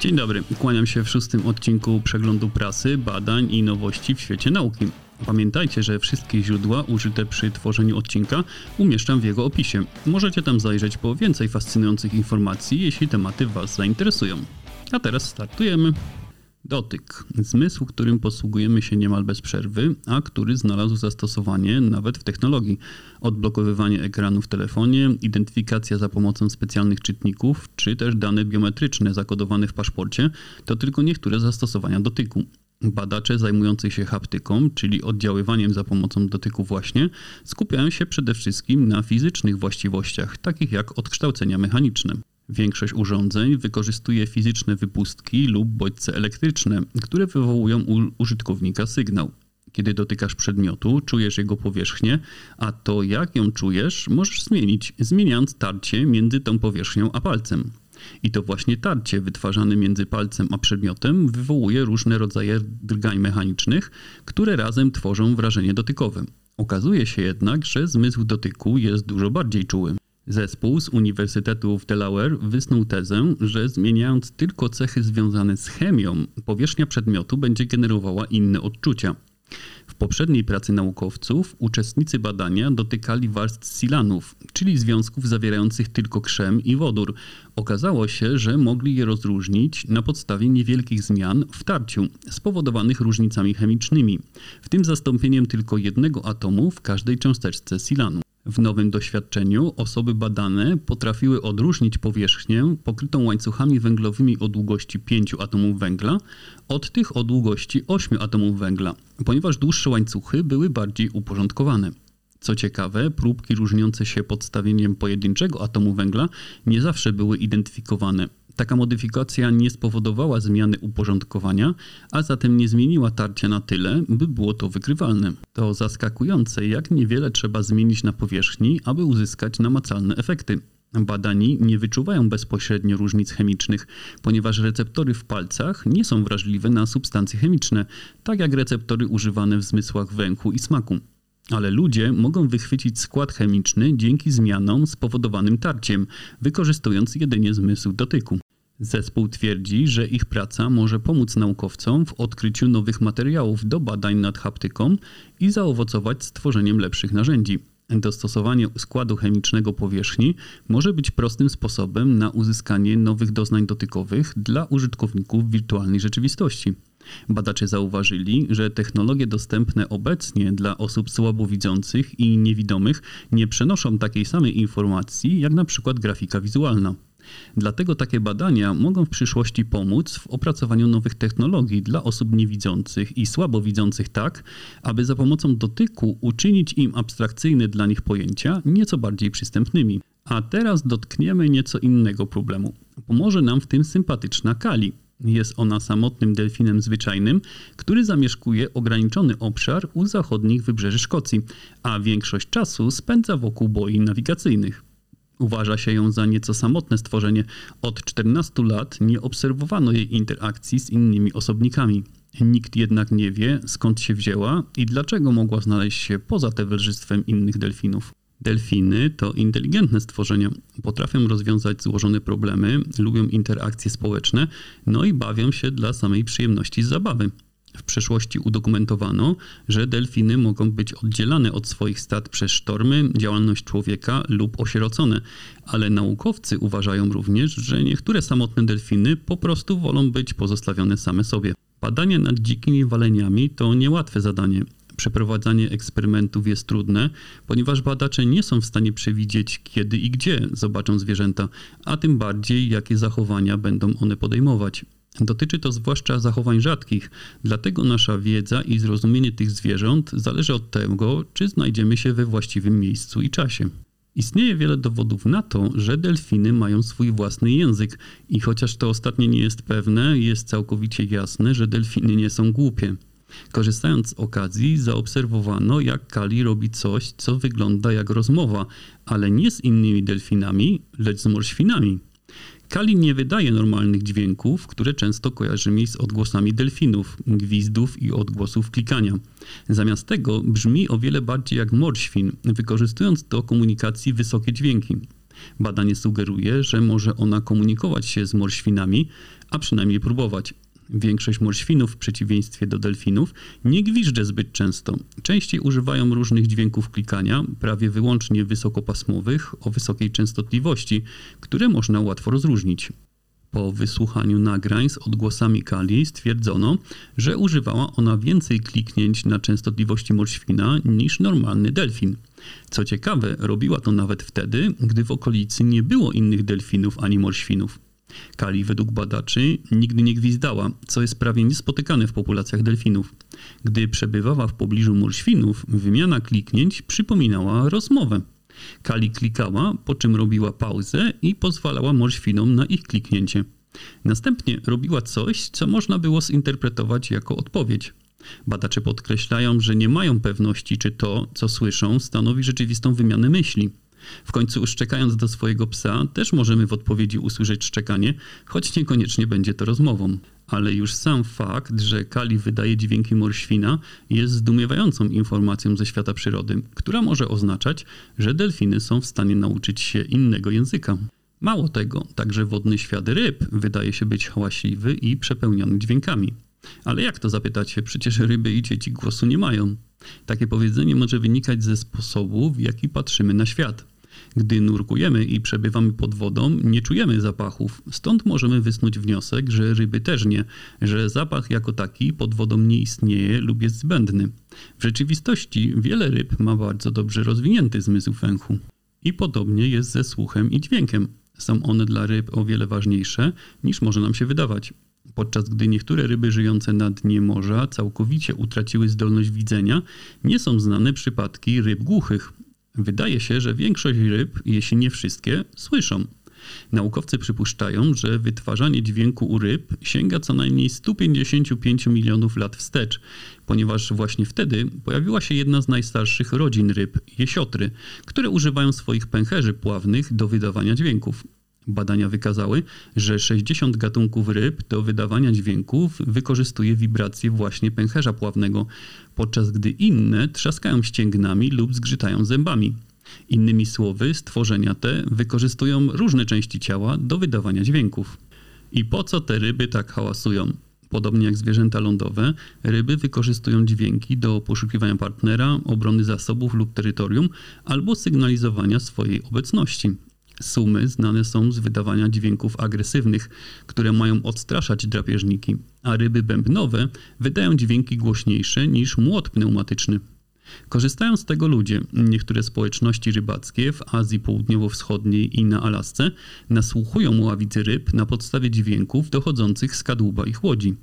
Dzień dobry, kłaniam się w szóstym odcinku przeglądu prasy, badań i nowości w świecie nauki. Pamiętajcie, że wszystkie źródła użyte przy tworzeniu odcinka umieszczam w jego opisie. Możecie tam zajrzeć po więcej fascynujących informacji, jeśli tematy Was zainteresują. A teraz startujemy. Dotyk. Zmysł, którym posługujemy się niemal bez przerwy, a który znalazł zastosowanie nawet w technologii. Odblokowywanie ekranu w telefonie, identyfikacja za pomocą specjalnych czytników, czy też dane biometryczne zakodowane w paszporcie to tylko niektóre zastosowania dotyku. Badacze zajmujący się haptyką, czyli oddziaływaniem za pomocą dotyku właśnie, skupiają się przede wszystkim na fizycznych właściwościach, takich jak odkształcenia mechaniczne. Większość urządzeń wykorzystuje fizyczne wypustki lub bodźce elektryczne, które wywołują u użytkownika sygnał. Kiedy dotykasz przedmiotu, czujesz jego powierzchnię, a to jak ją czujesz, możesz zmienić, zmieniając tarcie między tą powierzchnią a palcem. I to właśnie tarcie wytwarzane między palcem a przedmiotem wywołuje różne rodzaje drgań mechanicznych, które razem tworzą wrażenie dotykowe. Okazuje się jednak, że zmysł dotyku jest dużo bardziej czuły. Zespół z Uniwersytetu w Delaware wysnuł tezę, że zmieniając tylko cechy związane z chemią, powierzchnia przedmiotu będzie generowała inne odczucia. W poprzedniej pracy naukowców uczestnicy badania dotykali warstw silanów, czyli związków zawierających tylko krzem i wodór. Okazało się, że mogli je rozróżnić na podstawie niewielkich zmian w tarciu, spowodowanych różnicami chemicznymi, w tym zastąpieniem tylko jednego atomu w każdej cząsteczce silanu. W nowym doświadczeniu osoby badane potrafiły odróżnić powierzchnię pokrytą łańcuchami węglowymi o długości 5 atomów węgla od tych o długości 8 atomów węgla, ponieważ dłuższe łańcuchy były bardziej uporządkowane. Co ciekawe, próbki różniące się podstawieniem pojedynczego atomu węgla nie zawsze były identyfikowane. Taka modyfikacja nie spowodowała zmiany uporządkowania, a zatem nie zmieniła tarcia na tyle, by było to wykrywalne. To zaskakujące, jak niewiele trzeba zmienić na powierzchni, aby uzyskać namacalne efekty. Badani nie wyczuwają bezpośrednio różnic chemicznych, ponieważ receptory w palcach nie są wrażliwe na substancje chemiczne, tak jak receptory używane w zmysłach węchu i smaku. Ale ludzie mogą wychwycić skład chemiczny dzięki zmianom spowodowanym tarciem, wykorzystując jedynie zmysł dotyku. Zespół twierdzi, że ich praca może pomóc naukowcom w odkryciu nowych materiałów do badań nad haptyką i zaowocować stworzeniem lepszych narzędzi. Dostosowanie składu chemicznego powierzchni może być prostym sposobem na uzyskanie nowych doznań dotykowych dla użytkowników wirtualnej rzeczywistości. Badacze zauważyli, że technologie dostępne obecnie dla osób słabowidzących i niewidomych nie przenoszą takiej samej informacji jak na przykład grafika wizualna. Dlatego takie badania mogą w przyszłości pomóc w opracowaniu nowych technologii dla osób niewidzących i słabowidzących tak, aby za pomocą dotyku uczynić im abstrakcyjne dla nich pojęcia nieco bardziej przystępnymi. A teraz dotkniemy nieco innego problemu. Pomoże nam w tym sympatyczna Kali. Jest ona samotnym delfinem zwyczajnym, który zamieszkuje ograniczony obszar u zachodnich wybrzeży Szkocji, a większość czasu spędza wokół boi nawigacyjnych. Uważa się ją za nieco samotne stworzenie. Od 14 lat nie obserwowano jej interakcji z innymi osobnikami. Nikt jednak nie wie, skąd się wzięła i dlaczego mogła znaleźć się poza towarzystwem innych delfinów. Delfiny to inteligentne stworzenia. Potrafią rozwiązać złożone problemy, lubią interakcje społeczne, no i bawią się dla samej przyjemności z zabawy. W przeszłości udokumentowano, że delfiny mogą być oddzielane od swoich stad przez sztormy, działalność człowieka lub osierocone, ale naukowcy uważają również, że niektóre samotne delfiny po prostu wolą być pozostawione same sobie. Badania nad dzikimi waleniami to niełatwe zadanie. Przeprowadzanie eksperymentów jest trudne, ponieważ badacze nie są w stanie przewidzieć, kiedy i gdzie zobaczą zwierzęta, a tym bardziej jakie zachowania będą one podejmować. Dotyczy to zwłaszcza zachowań rzadkich, dlatego nasza wiedza i zrozumienie tych zwierząt zależy od tego, czy znajdziemy się we właściwym miejscu i czasie. Istnieje wiele dowodów na to, że delfiny mają swój własny język i chociaż to ostatnie nie jest pewne, jest całkowicie jasne, że delfiny nie są głupie. Korzystając z okazji, zaobserwowano, jak Kali robi coś, co wygląda jak rozmowa, ale nie z innymi delfinami, lecz z morświnami. Kali nie wydaje normalnych dźwięków, które często kojarzymy z odgłosami delfinów, gwizdów i odgłosów klikania. Zamiast tego brzmi o wiele bardziej jak morświn, wykorzystując do komunikacji wysokie dźwięki. Badanie sugeruje, że może ona komunikować się z morświnami, a przynajmniej próbować. Większość morświnów, w przeciwieństwie do delfinów, nie gwiżdże zbyt często. Częściej używają różnych dźwięków klikania, prawie wyłącznie wysokopasmowych, o wysokiej częstotliwości, które można łatwo rozróżnić. Po wysłuchaniu nagrań z odgłosami Kali stwierdzono, że używała ona więcej kliknięć na częstotliwości morświna niż normalny delfin. Co ciekawe, robiła to nawet wtedy, gdy w okolicy nie było innych delfinów ani morświnów. Kali według badaczy nigdy nie gwizdała, co jest prawie niespotykane w populacjach delfinów. Gdy przebywała w pobliżu morświnów, wymiana kliknięć przypominała rozmowę. Kali klikała, po czym robiła pauzę i pozwalała morświnom na ich kliknięcie. Następnie robiła coś, co można było zinterpretować jako odpowiedź. Badacze podkreślają, że nie mają pewności, czy to, co słyszą, stanowi rzeczywistą wymianę myśli. W końcu szczekając do swojego psa, też możemy w odpowiedzi usłyszeć szczekanie, choć niekoniecznie będzie to rozmową. Ale już sam fakt, że Kali wydaje dźwięki morświna, jest zdumiewającą informacją ze świata przyrody, która może oznaczać, że delfiny są w stanie nauczyć się innego języka. Mało tego, także wodny świat ryb wydaje się być hałaśliwy i przepełniony dźwiękami. Ale jak to zapytacie? Przecież ryby i dzieci głosu nie mają. Takie powiedzenie może wynikać ze sposobu, w jaki patrzymy na świat. Gdy nurkujemy i przebywamy pod wodą, nie czujemy zapachów, stąd możemy wysnuć wniosek, że ryby też nie, że zapach jako taki pod wodą nie istnieje lub jest zbędny. W rzeczywistości wiele ryb ma bardzo dobrze rozwinięty zmysł węchu. I podobnie jest ze słuchem i dźwiękiem. Są one dla ryb o wiele ważniejsze niż może nam się wydawać. Podczas gdy niektóre ryby żyjące na dnie morza całkowicie utraciły zdolność widzenia, nie są znane przypadki ryb głuchych. Wydaje się, że większość ryb, jeśli nie wszystkie, słyszą. Naukowcy przypuszczają, że wytwarzanie dźwięku u ryb sięga co najmniej 155 milionów lat wstecz, ponieważ właśnie wtedy pojawiła się jedna z najstarszych rodzin ryb, jesiotry, które używają swoich pęcherzy pławnych do wydawania dźwięków. Badania wykazały, że 60 gatunków ryb do wydawania dźwięków wykorzystuje wibracje właśnie pęcherza pławnego, podczas gdy inne trzaskają ścięgnami lub zgrzytają zębami. Innymi słowy, stworzenia te wykorzystują różne części ciała do wydawania dźwięków. I po co te ryby tak hałasują? Podobnie jak zwierzęta lądowe, ryby wykorzystują dźwięki do poszukiwania partnera, obrony zasobów lub terytorium albo sygnalizowania swojej obecności. Sumy znane są z wydawania dźwięków agresywnych, które mają odstraszać drapieżniki, a ryby bębnowe wydają dźwięki głośniejsze niż młot pneumatyczny. Korzystają z tego ludzie. Niektóre społeczności rybackie w Azji Południowo-Wschodniej i na Alasce nasłuchują ławicy ryb na podstawie dźwięków dochodzących z kadłuba ich łodzi.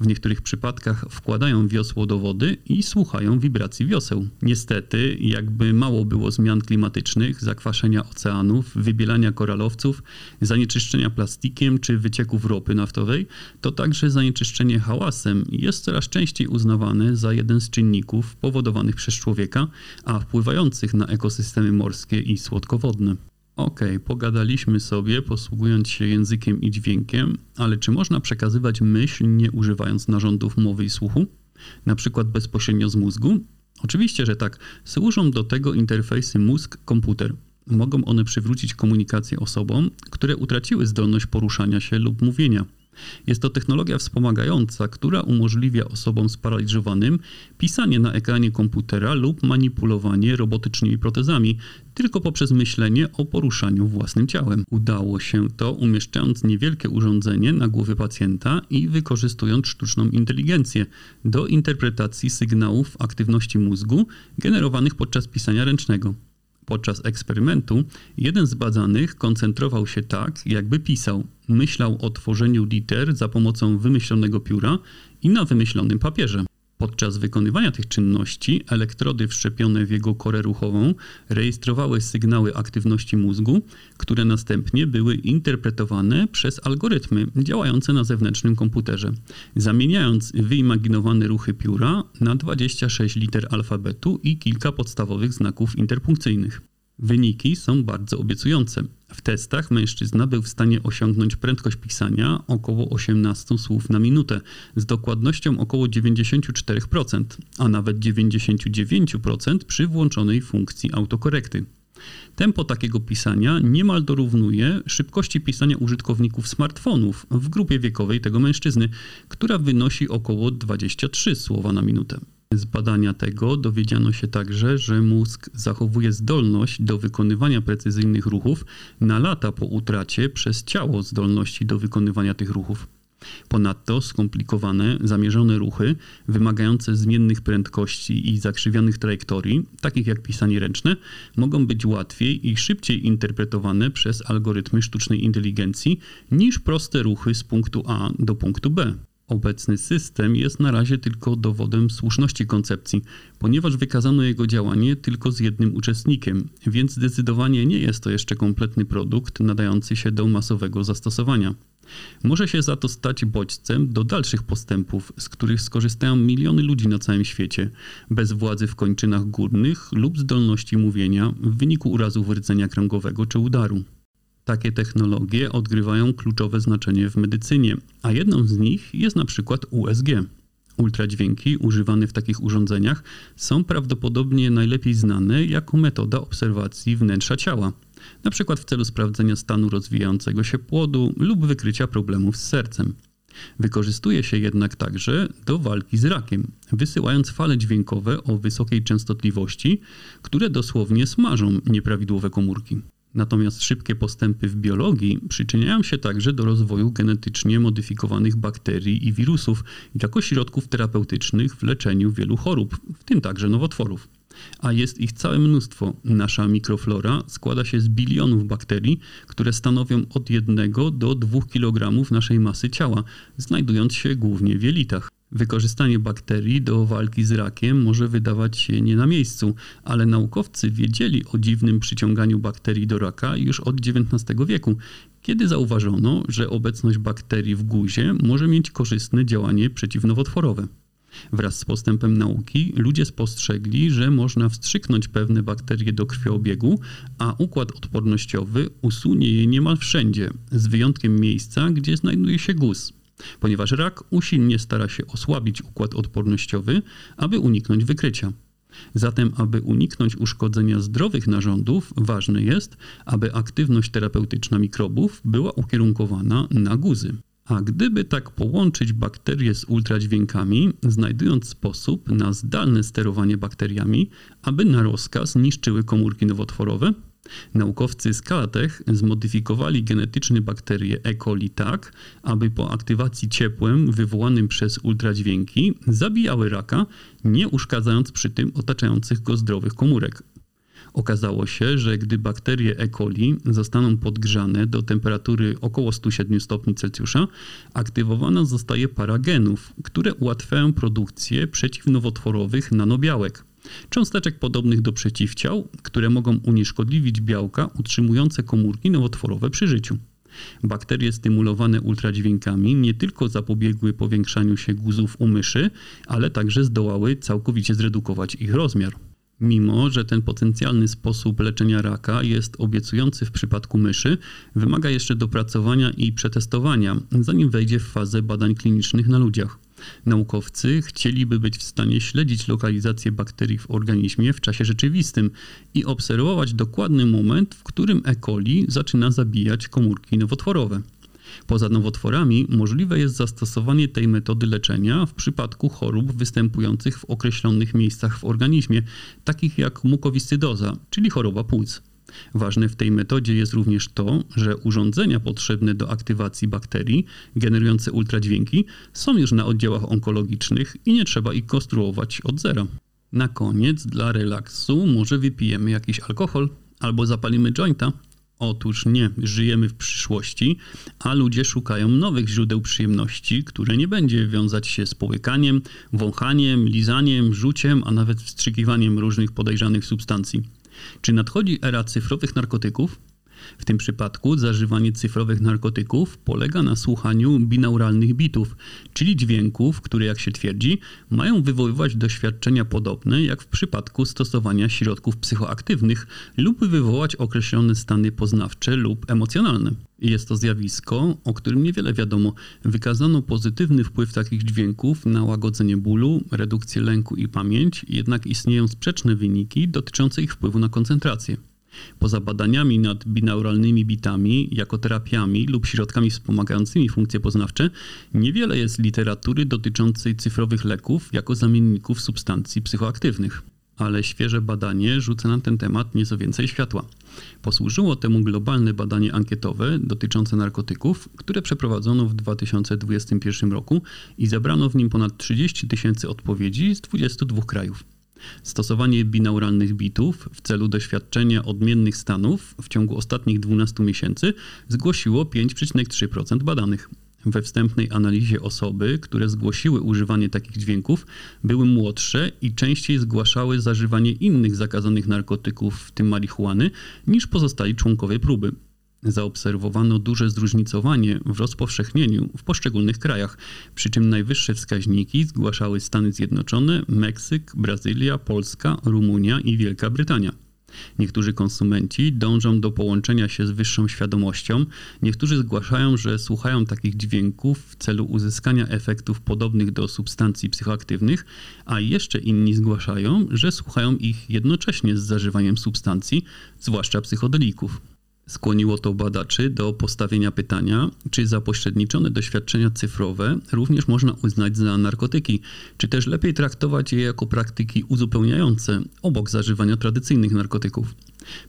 W niektórych przypadkach wkładają wiosło do wody i słuchają wibracji wioseł. Niestety, jakby mało było zmian klimatycznych, zakwaszenia oceanów, wybielania koralowców, zanieczyszczenia plastikiem czy wycieków ropy naftowej, to także zanieczyszczenie hałasem jest coraz częściej uznawane za jeden z czynników powodowanych przez człowieka, a wpływających na ekosystemy morskie i słodkowodne. Okej, okay, pogadaliśmy sobie, posługując się językiem i dźwiękiem, ale czy można przekazywać myśl nie używając narządów mowy i słuchu? Na przykład bezpośrednio z mózgu? Oczywiście, że tak. Służą do tego interfejsy mózg-komputer. Mogą one przywrócić komunikację osobom, które utraciły zdolność poruszania się lub mówienia. Jest to technologia wspomagająca, która umożliwia osobom sparaliżowanym pisanie na ekranie komputera lub manipulowanie robotycznymi protezami, tylko poprzez myślenie o poruszaniu własnym ciałem. Udało się to umieszczając niewielkie urządzenie na głowie pacjenta i wykorzystując sztuczną inteligencję do interpretacji sygnałów aktywności mózgu generowanych podczas pisania ręcznego. Podczas eksperymentu jeden z badanych koncentrował się tak, jakby pisał. Myślał o tworzeniu liter za pomocą wymyślonego pióra i na wymyślonym papierze. Podczas wykonywania tych czynności elektrody wszczepione w jego korę ruchową rejestrowały sygnały aktywności mózgu, które następnie były interpretowane przez algorytmy działające na zewnętrznym komputerze, zamieniając wyimaginowane ruchy pióra na 26 liter alfabetu i kilka podstawowych znaków interpunkcyjnych. Wyniki są bardzo obiecujące. W testach mężczyzna był w stanie osiągnąć prędkość pisania około 18 słów na minutę z dokładnością około 94%, a nawet 99% przy włączonej funkcji autokorekty. Tempo takiego pisania niemal dorównuje szybkości pisania użytkowników smartfonów w grupie wiekowej tego mężczyzny, która wynosi około 23 słowa na minutę. Z badania tego dowiedziano się także, że mózg zachowuje zdolność do wykonywania precyzyjnych ruchów na lata po utracie przez ciało zdolności do wykonywania tych ruchów. Ponadto skomplikowane, zamierzone ruchy, wymagające zmiennych prędkości i zakrzywionych trajektorii, takich jak pisanie ręczne, mogą być łatwiej i szybciej interpretowane przez algorytmy sztucznej inteligencji niż proste ruchy z punktu A do punktu B. Obecny system jest na razie tylko dowodem słuszności koncepcji, ponieważ wykazano jego działanie tylko z jednym uczestnikiem, więc zdecydowanie nie jest to jeszcze kompletny produkt nadający się do masowego zastosowania. Może się za to stać bodźcem do dalszych postępów, z których skorzystają miliony ludzi na całym świecie, bez władzy w kończynach górnych lub zdolności mówienia w wyniku urazów rdzenia kręgowego czy udaru. Takie technologie odgrywają kluczowe znaczenie w medycynie, a jedną z nich jest na przykład USG. Ultradźwięki używane w takich urządzeniach są prawdopodobnie najlepiej znane jako metoda obserwacji wnętrza ciała, np. w celu sprawdzenia stanu rozwijającego się płodu lub wykrycia problemów z sercem. Wykorzystuje się jednak także do walki z rakiem, wysyłając fale dźwiękowe o wysokiej częstotliwości, które dosłownie smażą nieprawidłowe komórki. Natomiast szybkie postępy w biologii przyczyniają się także do rozwoju genetycznie modyfikowanych bakterii i wirusów jako środków terapeutycznych w leczeniu wielu chorób, w tym także nowotworów. A jest ich całe mnóstwo. Nasza mikroflora składa się z bilionów bakterii, które stanowią od 1 do 2 kg naszej masy ciała, znajdując się głównie w jelitach. Wykorzystanie bakterii do walki z rakiem może wydawać się nie na miejscu, ale naukowcy wiedzieli o dziwnym przyciąganiu bakterii do raka już od XIX wieku, kiedy zauważono, że obecność bakterii w guzie może mieć korzystne działanie przeciwnowotworowe. Wraz z postępem nauki ludzie spostrzegli, że można wstrzyknąć pewne bakterie do krwiobiegu, a układ odpornościowy usunie je niemal wszędzie, z wyjątkiem miejsca, gdzie znajduje się guz ponieważ rak usilnie stara się osłabić układ odpornościowy, aby uniknąć wykrycia. Zatem, aby uniknąć uszkodzenia zdrowych narządów, ważne jest, aby aktywność terapeutyczna mikrobów była ukierunkowana na guzy. A gdyby tak połączyć bakterie z ultradźwiękami, znajdując sposób na zdalne sterowanie bakteriami, aby na rozkaz niszczyły komórki nowotworowe, Naukowcy z Kalatech zmodyfikowali genetycznie bakterie E. coli tak, aby po aktywacji ciepłem wywołanym przez ultradźwięki zabijały raka, nie uszkadzając przy tym otaczających go zdrowych komórek. Okazało się, że gdy bakterie E. coli zostaną podgrzane do temperatury około 107 stopni Celsjusza, aktywowana zostaje para genów, które ułatwiają produkcję przeciwnowotworowych nanobiałek cząsteczek podobnych do przeciwciał, które mogą unieszkodliwić białka utrzymujące komórki nowotworowe przy życiu. Bakterie stymulowane ultradźwiękami nie tylko zapobiegły powiększaniu się guzów u myszy, ale także zdołały całkowicie zredukować ich rozmiar. Mimo, że ten potencjalny sposób leczenia raka jest obiecujący w przypadku myszy, wymaga jeszcze dopracowania i przetestowania, zanim wejdzie w fazę badań klinicznych na ludziach. Naukowcy chcieliby być w stanie śledzić lokalizację bakterii w organizmie w czasie rzeczywistym i obserwować dokładny moment, w którym E. coli zaczyna zabijać komórki nowotworowe. Poza nowotworami możliwe jest zastosowanie tej metody leczenia w przypadku chorób występujących w określonych miejscach w organizmie, takich jak mukowiscydoza, czyli choroba płuc. Ważne w tej metodzie jest również to, że urządzenia potrzebne do aktywacji bakterii, generujące ultradźwięki, są już na oddziałach onkologicznych i nie trzeba ich konstruować od zera. Na koniec, dla relaksu, może wypijemy jakiś alkohol albo zapalimy jointa. Otóż nie, żyjemy w przyszłości, a ludzie szukają nowych źródeł przyjemności, które nie będzie wiązać się z połykaniem, wąchaniem, lizaniem, rzuciem, a nawet wstrzykiwaniem różnych podejrzanych substancji. Czy nadchodzi era cyfrowych narkotyków? W tym przypadku zażywanie cyfrowych narkotyków polega na słuchaniu binauralnych bitów, czyli dźwięków, które jak się twierdzi, mają wywoływać doświadczenia podobne jak w przypadku stosowania środków psychoaktywnych lub wywołać określone stany poznawcze lub emocjonalne. Jest to zjawisko, o którym niewiele wiadomo. Wykazano pozytywny wpływ takich dźwięków na łagodzenie bólu, redukcję lęku i pamięć, jednak istnieją sprzeczne wyniki dotyczące ich wpływu na koncentrację. Poza badaniami nad binauralnymi bitami jako terapiami lub środkami wspomagającymi funkcje poznawcze, niewiele jest literatury dotyczącej cyfrowych leków jako zamienników substancji psychoaktywnych ale świeże badanie rzuca na ten temat nieco więcej światła. Posłużyło temu globalne badanie ankietowe dotyczące narkotyków, które przeprowadzono w 2021 roku i zebrano w nim ponad 30 tysięcy odpowiedzi z 22 krajów. Stosowanie binauralnych bitów w celu doświadczenia odmiennych stanów w ciągu ostatnich 12 miesięcy zgłosiło 5,3% badanych. We wstępnej analizie osoby, które zgłosiły używanie takich dźwięków, były młodsze i częściej zgłaszały zażywanie innych zakazanych narkotyków, w tym marihuany, niż pozostali członkowie próby. Zaobserwowano duże zróżnicowanie w rozpowszechnieniu w poszczególnych krajach, przy czym najwyższe wskaźniki zgłaszały Stany Zjednoczone, Meksyk, Brazylia, Polska, Rumunia i Wielka Brytania. Niektórzy konsumenci dążą do połączenia się z wyższą świadomością, niektórzy zgłaszają, że słuchają takich dźwięków w celu uzyskania efektów podobnych do substancji psychoaktywnych, a jeszcze inni zgłaszają, że słuchają ich jednocześnie z zażywaniem substancji, zwłaszcza psychodelików. Skłoniło to badaczy do postawienia pytania, czy zapośredniczone doświadczenia cyfrowe również można uznać za narkotyki, czy też lepiej traktować je jako praktyki uzupełniające obok zażywania tradycyjnych narkotyków.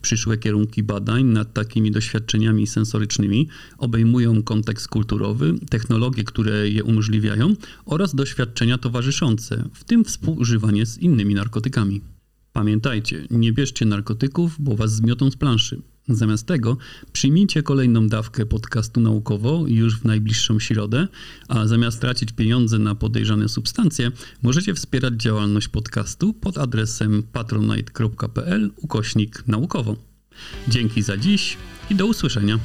Przyszłe kierunki badań nad takimi doświadczeniami sensorycznymi obejmują kontekst kulturowy, technologie, które je umożliwiają oraz doświadczenia towarzyszące, w tym współużywanie z innymi narkotykami. Pamiętajcie, nie bierzcie narkotyków, bo was zmiotą z planszy. Zamiast tego przyjmijcie kolejną dawkę podcastu naukowo już w najbliższą środę, a zamiast tracić pieniądze na podejrzane substancje, możecie wspierać działalność podcastu pod adresem patronite.pl ukośnik naukowo. Dzięki za dziś i do usłyszenia.